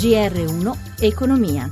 GR1 Economia.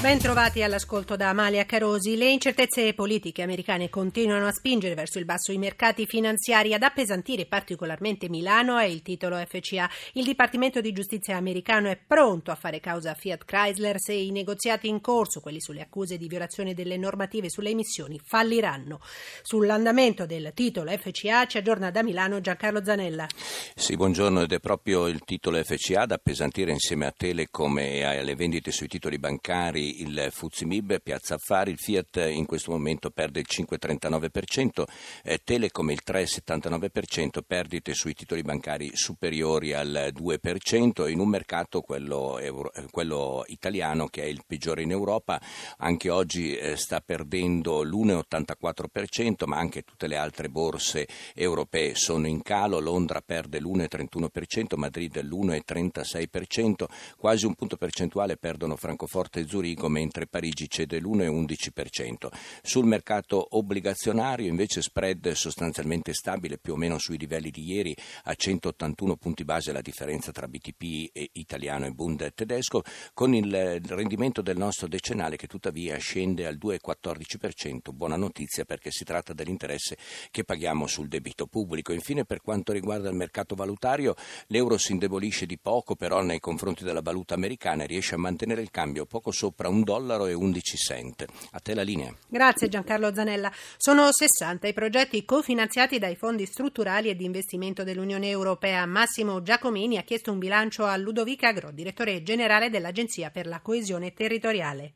Ben trovati all'ascolto da Amalia Carosi. Le incertezze politiche americane continuano a spingere verso il basso i mercati finanziari, ad appesantire particolarmente Milano e il titolo FCA. Il Dipartimento di Giustizia americano è pronto a fare causa a Fiat Chrysler se i negoziati in corso, quelli sulle accuse di violazione delle normative sulle emissioni, falliranno. Sull'andamento del titolo FCA ci aggiorna da Milano Giancarlo Zanella. Sì, buongiorno, ed è proprio il titolo FCA da appesantire insieme a Telecom e alle vendite sui titoli bancari il Fuzimib, Piazza Affari, il Fiat in questo momento perde il 5,39%, eh, Telecom il 3,79%, perdite sui titoli bancari superiori al 2%, in un mercato, quello, euro, eh, quello italiano, che è il peggiore in Europa, anche oggi eh, sta perdendo l'1,84%, ma anche tutte le altre borse europee sono in calo, Londra perde l'1,31%, Madrid l'1,36%, quasi un punto percentuale perdono Francoforte e Zurigo, Zurigo, mentre Parigi cede l'1,11%. Sul mercato obbligazionario invece spread sostanzialmente stabile, più o meno sui livelli di ieri, a 181 punti base la differenza tra BTP italiano e Bund tedesco, con il rendimento del nostro decennale che tuttavia scende al 2,14%. Buona notizia perché si tratta dell'interesse che paghiamo sul debito pubblico. Infine, per quanto riguarda il mercato valutario, l'euro si indebolisce di poco, però nei confronti della valuta americana riesce a mantenere il cambio poco sopra un dollaro e 11 cent. A te la linea. Grazie Giancarlo Zanella. Sono 60 i progetti cofinanziati dai fondi strutturali e di investimento dell'Unione Europea. Massimo Giacomini ha chiesto un bilancio a Ludovica Agro, direttore generale dell'Agenzia per la coesione territoriale.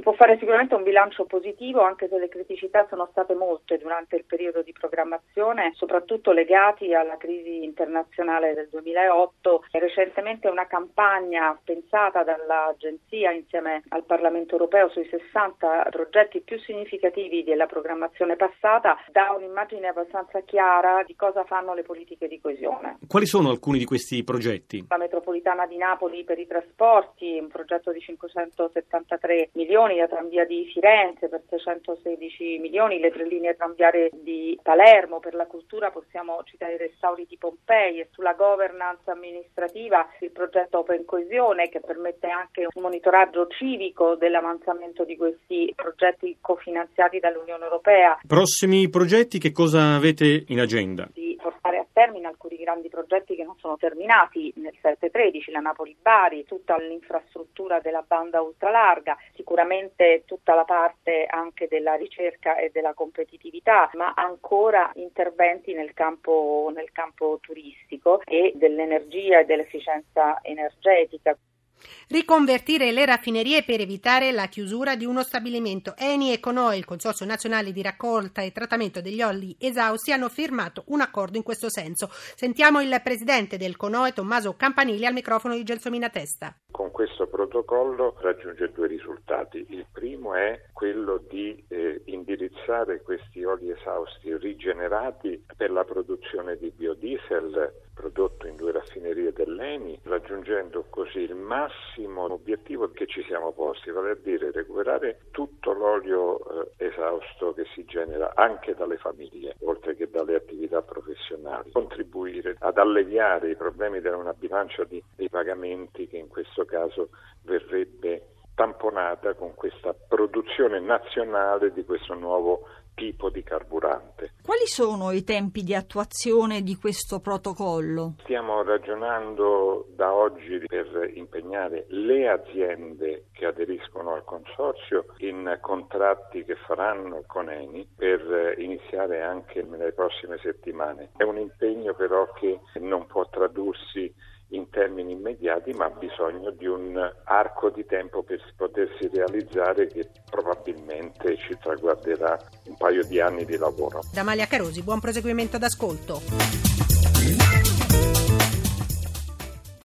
Si può fare sicuramente un bilancio positivo anche se le criticità sono state molte durante il periodo di programmazione, soprattutto legati alla crisi internazionale del 2008 e recentemente una campagna pensata dall'Agenzia insieme al Parlamento europeo sui 60 progetti più significativi della programmazione passata dà un'immagine abbastanza chiara di cosa fanno le politiche di coesione. Quali sono alcuni di questi progetti? La metropolitana di Napoli per i trasporti, un progetto di 573 milioni la tranvia di Firenze per 616 milioni, le tre linee tranviarie di Palermo, per la cultura possiamo citare i restauri di Pompei e sulla governance amministrativa il progetto Open Coesione che permette anche un monitoraggio civico dell'avanzamento di questi progetti cofinanziati dall'Unione Europea. Prossimi progetti che cosa avete in agenda? Di portare a termine alcuni grandi progetti che non sono terminati nel 713, la Napoli-Bari, tutta l'infrastruttura della banda ultralarga, sicuramente tutta la parte anche della ricerca e della competitività, ma ancora interventi nel campo, nel campo turistico e dell'energia e dell'efficienza energetica. Riconvertire le raffinerie per evitare la chiusura di uno stabilimento. Eni e Conoe, il Consorzio Nazionale di Raccolta e Trattamento degli Olli Esausti, hanno firmato un accordo in questo senso. Sentiamo il presidente del Conoe, Tommaso Campanili, al microfono di Gelsomina Testa. Con questo protocollo raggiunge due risultati. Il primo è quello di eh, indirizzare questi oli esausti rigenerati per la produzione di biodiesel prodotto in due raffinerie dell'ENI, raggiungendo così il massimo obiettivo che ci siamo posti, vale a dire recuperare tutto l'olio eh, esausto che si genera anche dalle famiglie, oltre che dalle attività professionali, contribuire ad alleviare i problemi della bilancia di, dei pagamenti che in questo caso verrebbe tamponata con questa produzione nazionale di questo nuovo tipo di carburante. Quali sono i tempi di attuazione di questo protocollo? Stiamo ragionando da oggi per impegnare le aziende che aderiscono al consorzio in contratti che faranno con Eni per iniziare anche nelle prossime settimane. È un impegno però che non può tradursi in termini immediati, ma ha bisogno di un arco di tempo per potersi realizzare che probabilmente ci traguarderà un paio di anni di lavoro. Da Carosi, buon proseguimento d'ascolto.